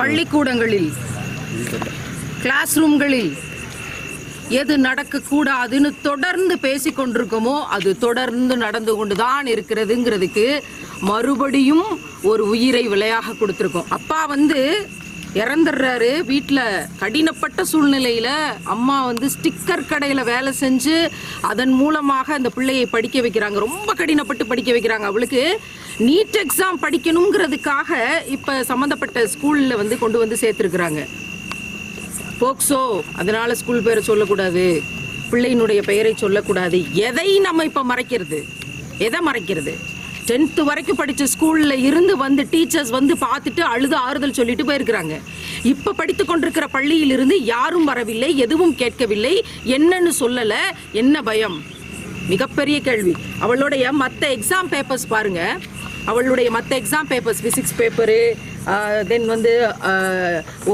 பள்ளிக்கூடங்களில் கிளாஸ் ரூம்களில் எது நடக்கக்கூடாதுன்னு தொடர்ந்து பேசி கொண்டிருக்கோமோ அது தொடர்ந்து நடந்து கொண்டு தான் இருக்கிறதுங்கிறதுக்கு மறுபடியும் ஒரு உயிரை விலையாக கொடுத்துருக்கோம். அப்பா வந்து இறந்துடுறாரு. வீட்டில் கடினப்பட்ட சூழ்நிலையில் அம்மா வந்து ஸ்டிக்கர் கடையில் வேலை செஞ்சு அதன் மூலமாக அந்த பிள்ளையை படிக்க வைக்கிறாங்க. ரொம்ப கடினப்பட்டு படிக்க வைக்கிறாங்க அவளுக்கு. நீட் எக்ஸாம் படிக்கணுங்கிறதுக்காக இப்போ சம்மந்தப்பட்ட ஸ்கூலில் வந்து கொண்டு வந்து சேர்த்துருக்குறாங்க. போக்சோ அதனால் ஸ்கூல் பேரை சொல்லக்கூடாது. பிள்ளையினுடைய பெயரை சொல்லக்கூடாது. எதை நம்ம இப்போ மறைக்கிறது? எதை மறைக்கிறது? டென்த்து வரைக்கும் படித்த ஸ்கூலில் இருந்து வந்து டீச்சர்ஸ் வந்து பார்த்துட்டு அழுது ஆறுதல் சொல்லிட்டு போயிருக்கிறாங்க. இப்போ படித்து கொண்டிருக்கிற பள்ளியிலிருந்து யாரும் வரவில்லை எதுவும் கேட்கவில்லை என்னன்னு சொல்லலை என்ன பயம்? மிகப்பெரிய கேள்வி. அவளுடைய மற்ற எக்ஸாம் பேப்பர்ஸ் பாருங்க. அவளுடைய மற்ற exam papers physics paper then வந்து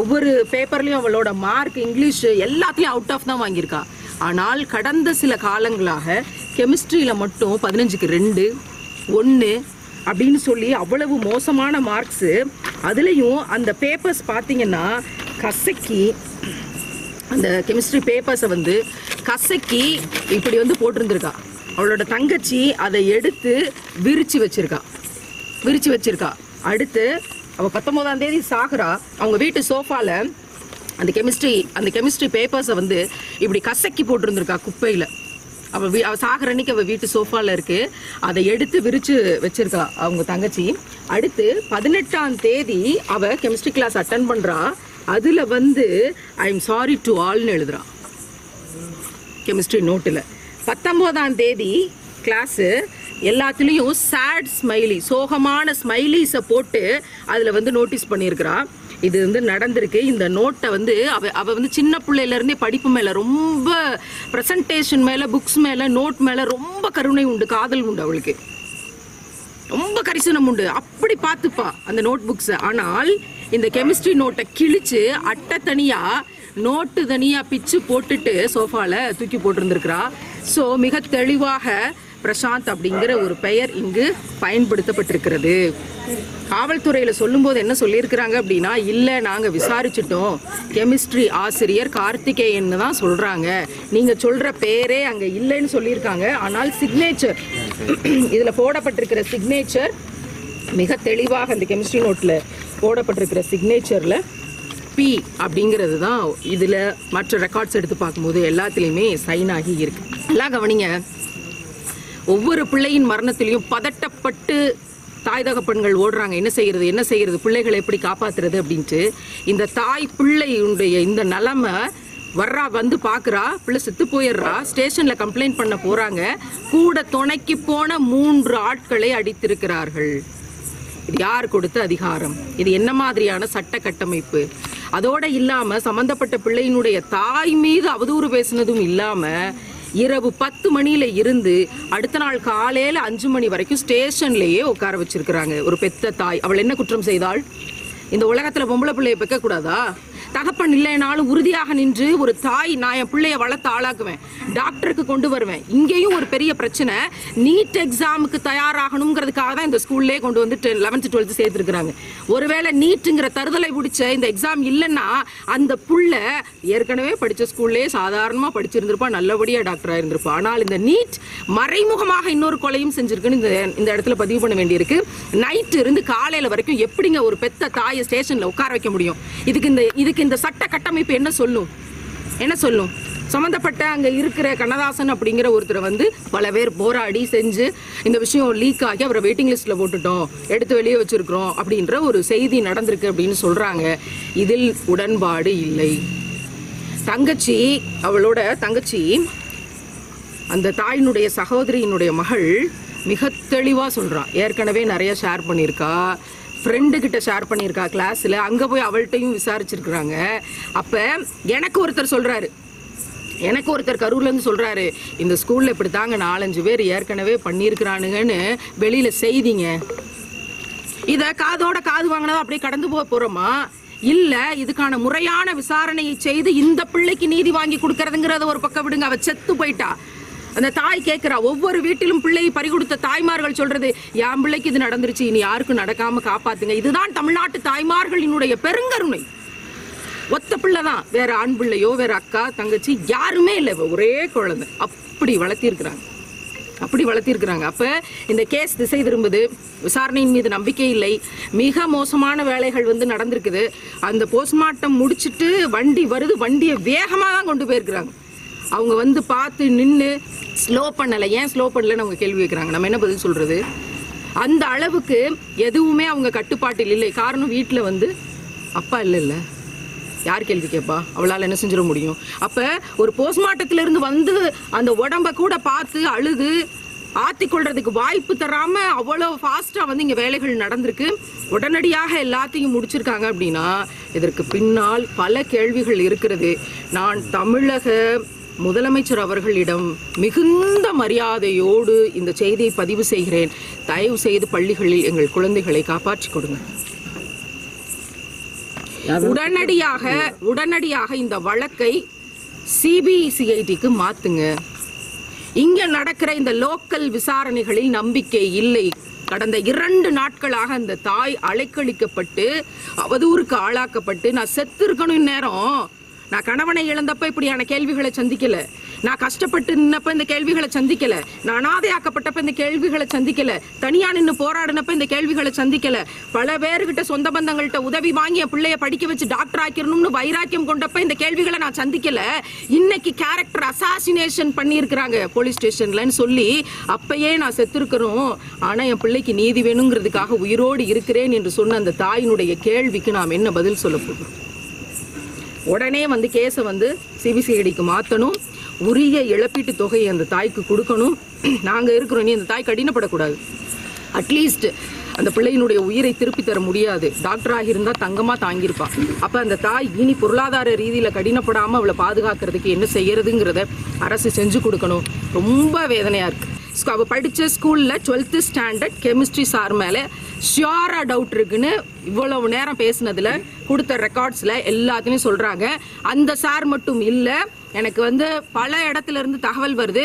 ஒவ்வொரு பேப்பர்லேயும் அவளோட மார்க் இங்கிலீஷ் எல்லாத்துலேயும் அவுட் ஆஃப் தான் வாங்கியிருக்கா. ஆனால் கடந்த சில காலங்களாக கெமிஸ்ட்ரியில் மட்டும் பதினஞ்சுக்கு ரெண்டு ஒன்று அப்படின்னு சொல்லி அவ்வளவு மோசமான மார்க்ஸு அதுலேயும் அந்த பேப்பர்ஸ் பார்த்தீங்கன்னா கசக்கி அந்த கெமிஸ்ட்ரி பேப்பர்ஸை வந்து கசக்கி இப்படி வந்து போட்டிருந்துருக்கா. அவளோட தங்கச்சி அதை எடுத்து விரித்து வச்சுருக்கா. விரித்து வச்சுருக்கா. அடுத்து அவள் பத்தொம்போதாம் தேதி சாகுறா. அவங்க வீட்டு சோஃபாவில் அந்த கெமிஸ்ட்ரி அந்த கெமிஸ்ட்ரி பேப்பர்ஸை வந்து இப்படி கசக்கி போட்டிருந்துருக்கா குப்பையில். அவள் வீ அவள் சாகிற அன்னைக்கு அவள் வீட்டு சோஃபாவில் இருக்கு. அதை எடுத்து விரிச்சு வச்சிருக்கா அவங்க தங்கச்சி. அடுத்து பதினெட்டாம் தேதி அவள் கெமிஸ்ட்ரி கிளாஸ் அட்டன் பண்ணுறா அதில் வந்து ஐ எம் சாரி டு ஆல்னு எழுதுறா. கெமிஸ்ட்ரி நோட்டில் பத்தொம்போதாம் தேதி கிளாஸு எல்லாத்துலேயும் சேட் ஸ்மைலி சோகமான ஸ்மைலிஸை போட்டு அதில் வந்து நோட்டீஸ் பண்ணியிருக்கிறான் இது வந்து நடந்திருக்கு. இந்த நோட்டை வந்து அவ அவ வந்து சின்ன பிள்ளையிலேருந்தே படிப்பு மேலே ரொம்ப ப்ரெசன்டேஷன் மேலே புக்ஸ் மேலே நோட் மேலே ரொம்ப கருணை உண்டு காதல் உண்டு அவளுக்கு. ரொம்ப கரிசனம் உண்டு. அப்படி பார்த்துப்பா அந்த நோட் புக்ஸை ஆனால் இந்த கெமிஸ்ட்ரி நோட்டை கிழிச்சு அட்டை தனியாக நோட்டு தனியாக பிச்சு போட்டுட்டு சோஃபாவில் தூக்கி போட்டிருந்துருக்குறா. ஸோ மிக தெளிவாக பிரசாந்த் அப்படிங்கிற ஒரு பெயர் இங்கு பயன்படுத்தப்பட்டிருக்கிறது. காவல்துறையில் சொல்லும்போது என்ன சொல்லியிருக்கிறாங்க அப்படின்னா இல்லை நாங்கள் விசாரிச்சிட்டோம். கெமிஸ்ட்ரி ஆசிரியர் கார்த்திகேயன்னு தான் சொல்கிறாங்க நீங்கள் சொல்கிற பேரே அங்கே இல்லைன்னு சொல்லியிருக்காங்க. ஆனால் சிக்னேச்சர் இதில் போடப்பட்டிருக்கிற சிக்னேச்சர் மிக தெளிவாக அந்த கெமிஸ்ட்ரி நோட்டில் போடப்பட்டிருக்கிற சிக்னேச்சரில் பி அப்படிங்கிறது தான் இதில் மற்ற ரெக்கார்ட்ஸ் எடுத்து பார்க்கும்போது எல்லாத்துலேயுமே சைன் ஆகி இருக்கு. நல்லா கவனிங்க. ஒவ்வொரு பிள்ளையின் மரணத்திலையும் பதட்டப்பட்டு தாய் தகப்பன்கள் ஓடுறாங்க. என்ன செய்யறது என்ன செய்யறது பிள்ளைகளை எப்படி காப்பாத்துறது அப்படின்ட்டு இந்த தாய் பிள்ளையுடைய இந்த நிலமை வர்றா வந்து பார்க்குறா பிள்ளை செத்து போயிடுறா ஸ்டேஷனில் கம்ப்ளைண்ட் பண்ண போகிறாங்க கூட துணைக்கு போன மூன்று ஆட்களை அடித்திருக்கிறார்கள். இது யார் கொடுத்த அதிகாரம்? இது என்ன மாதிரியான சட்ட கட்டமைப்பு? அதோட இல்லாமல் சம்மந்தப்பட்ட பிள்ளையினுடைய தாய் மீது அவதூறு பேசினதும் இல்லாமல் இரவு பத்து மணியில இருந்து அடுத்த நாள் காலையில அஞ்சு மணி வரைக்கும் ஸ்டேஷன்லயே உட்கார வச்சிருக்கிறாங்க. ஒரு பெத்த தாய். அவள் என்ன குற்றம் செய்தாள்? இந்த உலகத்துல பொம்பளை பிள்ளைய பெக்க கூடாதா தகப்பன் இல்லைனாலும் உறுதியாக நின்று ஒரு தாய் நான் என் பிள்ளைய வளர்த்து ஆளாக்குவேன். டாக்டருக்கு கொண்டு வருவேன். இங்கேயும் ஒரு பெரிய பிரச்சனை. நீட் எக்ஸாமுக்கு தயாராகணுங்கிறதுக்காக தான் இந்த ஸ்கூல்லே கொண்டு வந்து லெவன்த்து டுவெல்த்து சேர்த்துருக்குறாங்க. ஒருவேளை நீட்டுங்கிற தருதலை பிடிச்ச இந்த எக்ஸாம் இல்லைன்னா அந்த புள்ள ஏற்கனவே படித்த ஸ்கூல்லே சாதாரணமாக படிச்சிருந்திருப்பா நல்லபடியாக டாக்டராக இருந்திருப்பா ஆனால் இந்த நீட் மறைமுகமாக இன்னொரு கொலையும் செஞ்சிருக்குன்னு இந்த இந்த இடத்துல பதிவு பண்ண வேண்டியிருக்கு. நைட்டு இருந்து காலையில் வரைக்கும் எப்படிங்க ஒரு பெத்த தாயை ஸ்டேஷனில் உட்கார வைக்க முடியும்? இதுக்கு இந்த இதுக்கு இந்த சட்ட கட்டமைப்பு என்ன சொல்லும்? என்ன சொல்லும்? சம்மந்தப்பட்ட அங்கே இருக்கிற கண்ணதாசன் அப்படிங்கிற ஒருத்தரை வந்து பல பேர் போராடி செஞ்சு இந்த விஷயம் லீக் ஆகி அவரை வெயிட்டிங் லிஸ்ட்டில் போட்டுட்டோம். எடுத்து வெளியே வச்சுருக்குறோம் அப்படின்ற ஒரு செய்தி நடந்திருக்கு அப்படின்னு சொல்கிறாங்க இதில் உடன்பாடு இல்லை. தங்கச்சி அவளோட தங்கச்சி அந்த தாயினுடைய சகோதரியினுடைய மகள் மிக தெளிவாக சொல்கிறான் ஏற்கனவே நிறைய ஷேர் பண்ணியிருக்கா. ஃப்ரெண்டு கிட்ட ஷேர் பண்ணியிருக்கா கிளாஸில் அங்கே போய் அவள்கிட்டையும் விசாரிச்சிருக்கிறாங்க. அப்போ எனக்கு ஒருத்தர் சொல்கிறாரு எனக்கு ஒருத்தர் கரூர்லேருந்து சொல்கிறாரு இந்த ஸ்கூலில் இப்படி தாங்க நாலஞ்சு பேர் ஏற்கனவே பண்ணியிருக்கிறானுங்கன்னு வெளியில் செய்திங்க. இதை காதோட காது வாங்கினதா அப்படியே கடந்து போக போகிறோமா இல்லை இதுக்கான முறையான விசாரணையை செய்து இந்த பிள்ளைக்கு நீதி வாங்கி கொடுக்கறதுங்கிறத ஒரு பக்கம் விடுங்க. அவ செத்து போயிட்டா. அந்த தாய் கேட்கிறா ஒவ்வொரு வீட்டிலும் பிள்ளையை பறிகொடுத்த தாய்மார்கள் சொல்றது என் பிள்ளைக்கு இது நடந்துருச்சு இனி யாருக்கும் நடக்காம காப்பாத்துங்க. இதுதான் தமிழ்நாட்டு தாய்மார்களினுடைய பெருங்கருணை. ஒத்த பிள்ளை தான் வேற ஆண் பிள்ளையோ வேற அக்கா தங்கச்சி யாருமே இல்லை. ஒரே குழந்தை. அப்படி வளர்த்திருக்கிறாங்க. அப்படி வளர்த்திருக்கிறாங்க. அப்ப இந்த கேஸ் திசை திரும்புது. விசாரணையின் மீது நம்பிக்கை இல்லை. மிக மோசமான வேலைகள் வந்து நடந்திருக்குது. அந்த போஸ்ட்மார்ட்டம் முடிச்சிட்டு வண்டி வருது. வண்டியை வேகமாக தான் கொண்டு போயிருக்கிறாங்க. அவங்க வந்து பார்த்து நின்று ஸ்லோ பண்ணலை. ஏன் ஸ்லோ பண்ணலன்னு அவங்க கேள்வி கேட்குறாங்க. நம்ம என்ன பதில் சொல்கிறது அந்த அளவுக்கு எதுவுமே அவங்க கட்டுப்பாட்டில் இல்லை. காரணம் வீட்டில் வந்து அப்பா இல்லைல்ல யார் கேள்வி கேட்பா? அவளால் என்ன செஞ்சிட முடியும்? அப்போ ஒரு போஸ்ட்மார்ட்டத்துல இருந்து வந்து அந்த உடம்ப கூட பார்த்து அழுது ஆற்றி கொள்றதுக்கு வாய்ப்பு தராமல் அவ்வளோ ஃபாஸ்ட்டாக வந்து இங்கே வேலைகள் நடந்திருக்கு. உடனடியாக எல்லாத்தையும் முடிச்சிருக்காங்க அப்படின்னா இதற்கு பின்னால் பல கேள்விகள் இருக்கிறது. நான் தமிழக முதலமைச்சர் அவர்களிடம் மிகுந்த மரியாதையோடு இந்த செய்தியை பதிவு செய்கிறேன். தயவு செய்து பள்ளிகளில் எங்கள் குழந்தைகளை காப்பாற்றிக் கொடுங்க உடனடியாக உடனடியாக இந்த வழக்கை சிபிசிஐடிக்கு மாத்துங்க. இங்க நடக்கிற இந்த லோக்கல் விசாரணைகளில் நம்பிக்கை இல்லை. கடந்த இரண்டு நாட்களாக அந்த தாய் அலைக்கழிக்கப்பட்டு அவதூறுக்கு ஆளாக்கப்பட்டு நான் செத்து இருக்கணும் நேரம் நான் கணவனை இழந்தப்ப இப்படியான கேள்விகளை சந்திக்கல. நான் கஷ்டப்பட்டு நின்னப்ப இந்த கேள்விகளை சந்திக்கல. நான் அனாதையாக்கப்பட்டப்ப இந்த கேள்விகளை சந்திக்கல. தனியா நின்று போராடினப்ப இந்த கேள்விகளை சந்திக்கல. பல பேர்கிட்ட சொந்த பந்தங்கள்கிட்ட உதவி வாங்கி என் பிள்ளைய படிக்க வச்சு டாக்டர் ஆக்கிரணும்னு வைராக்கியம் கொண்டப்ப இந்த கேள்விகளை நான் சந்திக்கல. இன்னைக்கு கேரக்டர் அசாசினேஷன் பண்ணியிருக்கிறாங்க போலீஸ் ஸ்டேஷன்லன்னு சொல்லி அப்பயே நான் செத்துருக்கிறோம். ஆனா என் பிள்ளைக்கு நீதி வேணுங்கிறதுக்காக உயிரோடு இருக்கிறேன் என்று சொன்ன அந்த தாயினுடைய கேள்விக்கு நாம் என்ன பதில் சொல்ல போகிறோம் உடனே வந்து கேஸை வந்து சிபிசிஐடிக்கு மாற்றணும் உரிய இழப்பீட்டு தொகையை அந்த தாய்க்கு கொடுக்கணும். நாங்கள் இருக்கிறோம் நீ அந்த தாய் கடினப்படக்கூடாது. அட்லீஸ்ட் அந்த பிள்ளையினுடைய உயிரை திருப்பி தர முடியாது. டாக்டராக இருந்தால் தங்கமாக தாங்கியிருப்பாள் அப்போ அந்த தாய் இனி பொருளாதார ரீதியில் கடினப்படாமல் அவளை பாதுகாக்கிறதுக்கு என்ன செய்யறதுங்கிறத அரசு செஞ்சு கொடுக்கணும். ரொம்ப வேதனையாக இருக்குது அவள் படித்த ஸ்கூலில் டுவெல்த்து ஸ்டாண்டர்ட் கெமிஸ்ட்ரி சார் மேலே ஷியோராக டவுட் இருக்குன்னு இவ்வளவு நேரம் பேசினதில் கொடுத்த ரெக்கார்ட்ஸில் எல்லாத்தையும் சொல்கிறாங்க அந்த சார் மட்டும் இல்லை எனக்கு வந்து பல இடத்துல இருந்து தகவல் வருது.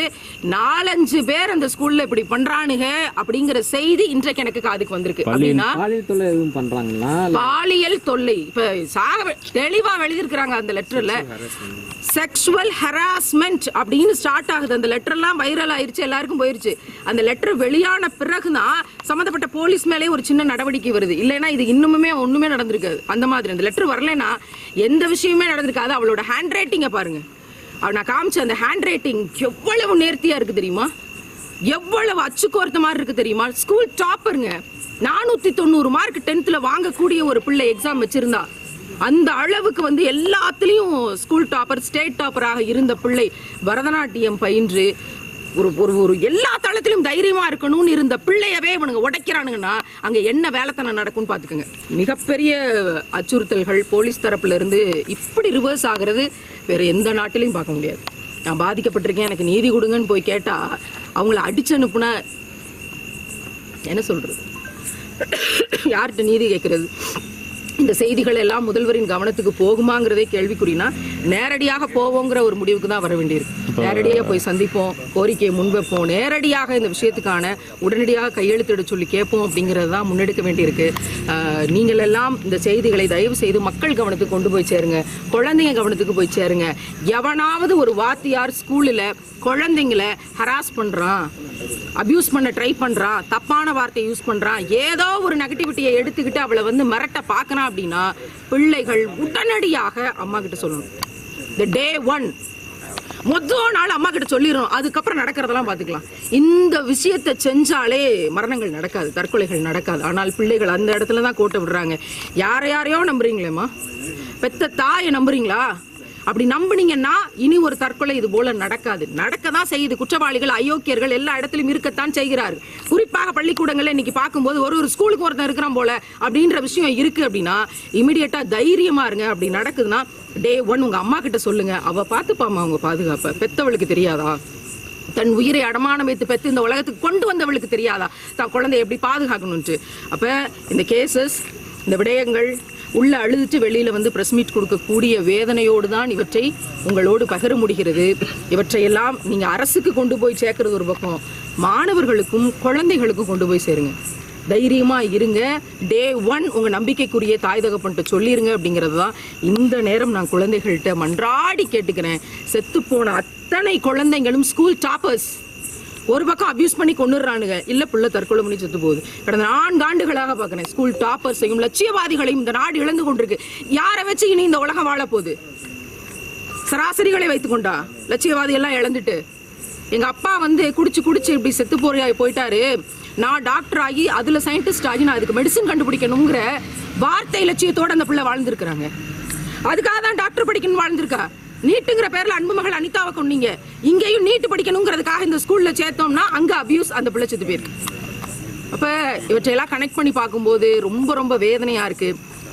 நாலஞ்சு பேர் அந்த ஸ்கூல்ல இப்படி பண்றானுங்க அப்படிங்கிற செய்தி இன்றைக்கு எனக்கு காதுக்கு வந்திருக்கு. அப்படின்னா பாலியல் தொல்லை இப்ப சாக தெளிவா எழுதியிருக்கிறாங்க அந்த லெட்டர்ல செக்ஷுவல் ஹராஸ்மெண்ட் அப்படின்னு ஸ்டார்ட் ஆகுது. அந்த லெட்டர்லாம் வைரல் ஆயிருச்சு எல்லாருக்கும் போயிருச்சு. அந்த லெட்டர் வெளியான பிறகுதான் சம்மந்தப்பட்ட போலீஸ் மேலே ஒரு சின்ன நடவடிக்கை வருது. இல்லைன்னா இது இன்னுமுமே ஒண்ணுமே நடந்திருக்காது. அந்த மாதிரி. அந்த லெட்டர் வரலைன்னா எந்த விஷயமே நடந்திருக்காது. அவளோட ஹேண்ட் ரைட்டிங்கை பாருங்க. நான் காமிச்ச அந்த ஹேண்ட் ரைட்டிங் எவ்வளவு நேர்த்தியா இருக்கு தெரியுமா? எவ்வளவு அச்சுக்கோர்த்த மாதிரி இருக்கு தெரியுமா? ஸ்கூல் டாப்பருங்க நானூத்தி தொண்ணூறு மார்க் டென்த்ல வாங்கக்கூடிய ஒரு பிள்ளை எக்ஸாம் வச்சிருந்தா. அந்த அளவுக்கு வந்து எல்லாத்துலேயும் ஸ்கூல் டாப்பர் ஸ்டேட் டாப்பராக இருந்த பிள்ளை. பரதநாட்டியம் பயின்று ஒரு ஒரு ஒரு எல்லா தளத்திலும் தைரியமா இருக்கணும்னு இருந்த பிள்ளையவே இவனுங்க உடைக்கிறானுங்கன்னா அங்க என்ன வேலைத்தனம் நடக்கும்னு பாத்துக்கோங்க மிகப்பெரிய அச்சுறுத்தல்கள் போலீஸ் தரப்புல இருந்து இப்படி ரிவர்ஸ் ஆகிறது வேற எந்த நாட்டிலையும் பார்க்க முடியாது. நான் பாதிக்கப்பட்டிருக்கேன் எனக்கு நீதி கொடுங்கன்னு போய் கேட்டா அவங்கள அடிச்சு அனுப்புனா என்ன சொல்றது? யார்கிட்ட நீதி கேட்கறது இந்த செய்திகள் எல்லாம் முதல்வரின் கவனத்துக்கு போகுமாங்கிறதே கேள்விக்குறினா நேரடியாக போவோங்கிற ஒரு முடிவுக்கு தான் வர வேண்டியிருக்கு. நேரடியாக போய் சந்திப்போம் கோரிக்கையை முன்வைப்போம் நேரடியாக இந்த விஷயத்துக்கான உடனடியாக கையெழுத்திட சொல்லி கேட்போம் அப்படிங்கிறது தான் முன்னெடுக்க வேண்டியிருக்கு. நீங்கள் எல்லாம் இந்த செய்திகளை தயவு செய்து மக்கள் கவனத்துக்கு கொண்டு போய் சேருங்க குழந்தைங்க கவனத்துக்கு போய் சேருங்க. எவனாவது ஒரு வாத்தியார் ஸ்கூலில் குழந்தைங்கள ஹராஸ் பண்றான் அபியூஸ் பண்ண ட்ரை பண்றான் தப்பான வார்த்தையை யூஸ் பண்றான் ஏதோ ஒரு நெகட்டிவிட்டியை எடுத்துக்கிட்டு அவளை வந்து மிரட்ட பார்க்கறான் அப்படின்னா பிள்ளைகள் உடனடியாக அம்மா கிட்ட சொல்லணும். த டே ஒன் மொத்தம் நாள் அம்மா கிட்ட சொல்லிடுறோம் அதுக்கப்புறம் நடக்கிறதெல்லாம் பார்த்துக்கலாம். இந்த விஷயத்தை செஞ்சாலே மரணங்கள் நடக்காது தற்கொலைகள் நடக்காது. ஆனால் பிள்ளைகள் அந்த இடத்துல தான் கோட்டை விடுறாங்க. யாரை யாரையோ நம்புறீங்களேம்மா? பெத்த தாயை நம்புறீங்களா? அப்படி நம்பினீங்கன்னா இனி ஒரு தற்கொலை இது போல நடக்காது. நடக்க தான் செய்யுது. குற்றவாளிகள் அயோக்கியர்கள் எல்லா இடத்திலும் இருக்கத்தான் செய்கிறார் குறிப்பாக பள்ளிக்கூடங்கள்ல இன்னைக்கு பார்க்கும்போது ஒரு ஒரு ஸ்கூலுக்கு ஒருத்தன் இருக்கிறான் போல அப்படின்ற விஷயம் இருக்கு அப்படின்னா இமிடியட்டா தைரியமா இருங்க. அப்படி நடக்குதுன்னா டே ஒன் உங்க அம்மா கிட்ட சொல்லுங்க. அவ பார்த்துப்பாமா அவங்க பாதுகாப்பை. பெத்தவளுக்கு தெரியாதா? தன் உயிரை அடமானம் வைத்து பெற்று இந்த உலகத்துக்கு கொண்டு வந்தவளுக்கு தெரியாதா? தான் குழந்தைய எப்படி பாதுகாக்கணும்ட்டு அப்ப இந்த கேசஸ் இந்த விடயங்கள் உள்ள அழுதுட்டு வெளியில வந்து பிரஸ் மீட் கொடுக்கக்கூடிய வேதனையோடு தான் இவற்றை உங்களோடு பகிர முடிகிறது. இவற்றையெல்லாம் நீங்க அரசுக்கு கொண்டு போய் சேர்க்கறது ஒரு பக்கம். மாணவர்களுக்கும் குழந்தைகளுக்கும் கொண்டு போய் சேருங்க. தைரியமா இருங்க. டே ஒன் உங்க நம்பிக்கைக்குரிய தாய் தகப்பன்ட்டு சொல்லிருங்க அப்படிங்கிறது தான் இந்த நேரம் நான் குழந்தைகள்கிட்ட மன்றாடி கேட்டுக்கிறேன். செத்து போன அத்தனை குழந்தைங்களும் ஸ்கூல் டாப்பர்ஸ் ஒரு பக்கம் அபியூஸ் பண்ணி கொண்டுறானுங்க இல்ல பிள்ளை தற்கொலை பண்ணி செத்து போகுது. கடந்த நான்கு ஆண்டுகளாக பார்க்கிறேன் ஸ்கூல் டாப்பர்ஸையும் லட்சியவாதிகளையும் இந்த நாடு இழந்து கொண்டிருக்கு. யாரை வச்சு இனி இந்த உலகம் வாழ போகுது? சராசரிகளை வைத்துக்கொண்டா லட்சியவாதி எல்லாம் இழந்துட்டு. எங்க அப்பா வந்து குடிச்சு குடிச்சு இப்படி செத்து போறியா போயிட்டாரு. நான் டாக்டர் ஆகி அதுல சயின்டிஸ்ட் ஆகி நான் அதுக்கு மெடிசன் கண்டுபிடிக்கணுங்கிற வார்த்தை லட்சியத்தோட அந்த பிள்ளை வாழ்ந்திருக்கிறாங்க. அதுக்காக தான் டாக்டர் படிக்கணும் வாழ்ந்திருக்கா? நீட்டுங்கிற பேர்ல அன்பு மகள் அனிதாவை கொண்டீங்க இங்கேயும் நீட்டு படிக்கணுங்கிறதுக்காக இந்த ஸ்கூல்ல சேர்த்தோம்னா அங்க அபியூஸ் அந்த பிள்ளை செத்து போயிருக்கு. அப்ப இவற்றையெல்லாம் கனெக்ட் பண்ணி பார்க்கும்போது ரொம்ப ரொம்ப வேதனையா இருக்கு.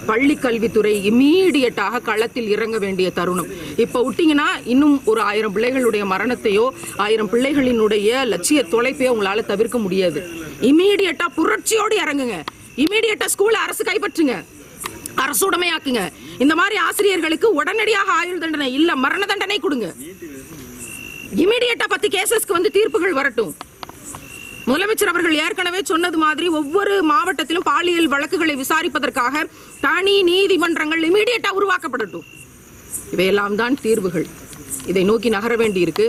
பள்ளி கல்வித்துறை இம்மீடியட்டாக களத்தில் இறங்க வேண்டிய தருணம். இப்ப விட்டீங்கன்னா இன்னும் ஒரு ஆயிரம் பிள்ளைகளுடைய மரணத்தையோ ஆயிரம் பிள்ளைகளினுடைய லட்சிய தொலைப்பையோ உங்களால தவிர்க்க முடியாது. இம்மீடியட்டா புரட்சியோடு இறங்குங்க. இம்மீடியட்டா ஸ்கூலை அரசு கைப்பற்றுங்க. அரசுடைமையாக்குங்க இந்த மாதிரி ஆசிரியர்களுக்கு உடனடியாக ஆயுள் தண்டனை இல்ல மரண தண்டனை கொடுங்க. இமீடியட்டா பத்து கேசஸ்க்கு வந்து தீர்ப்புகள் வரட்டும். முதலமைச்சர் அவர்கள் ஏற்கனவே சொன்னது மாதிரி ஒவ்வொரு மாவட்டத்திலும் பாலியல் வழக்குகளை விசாரிப்பதற்காக தனி நீதிமன்றங்கள் இமீடியட்டா உருவாக்கப்படட்டும். இவையெல்லாம் தான் தீர்வுகள். இதை நோக்கி நகர வேண்டி இருக்கு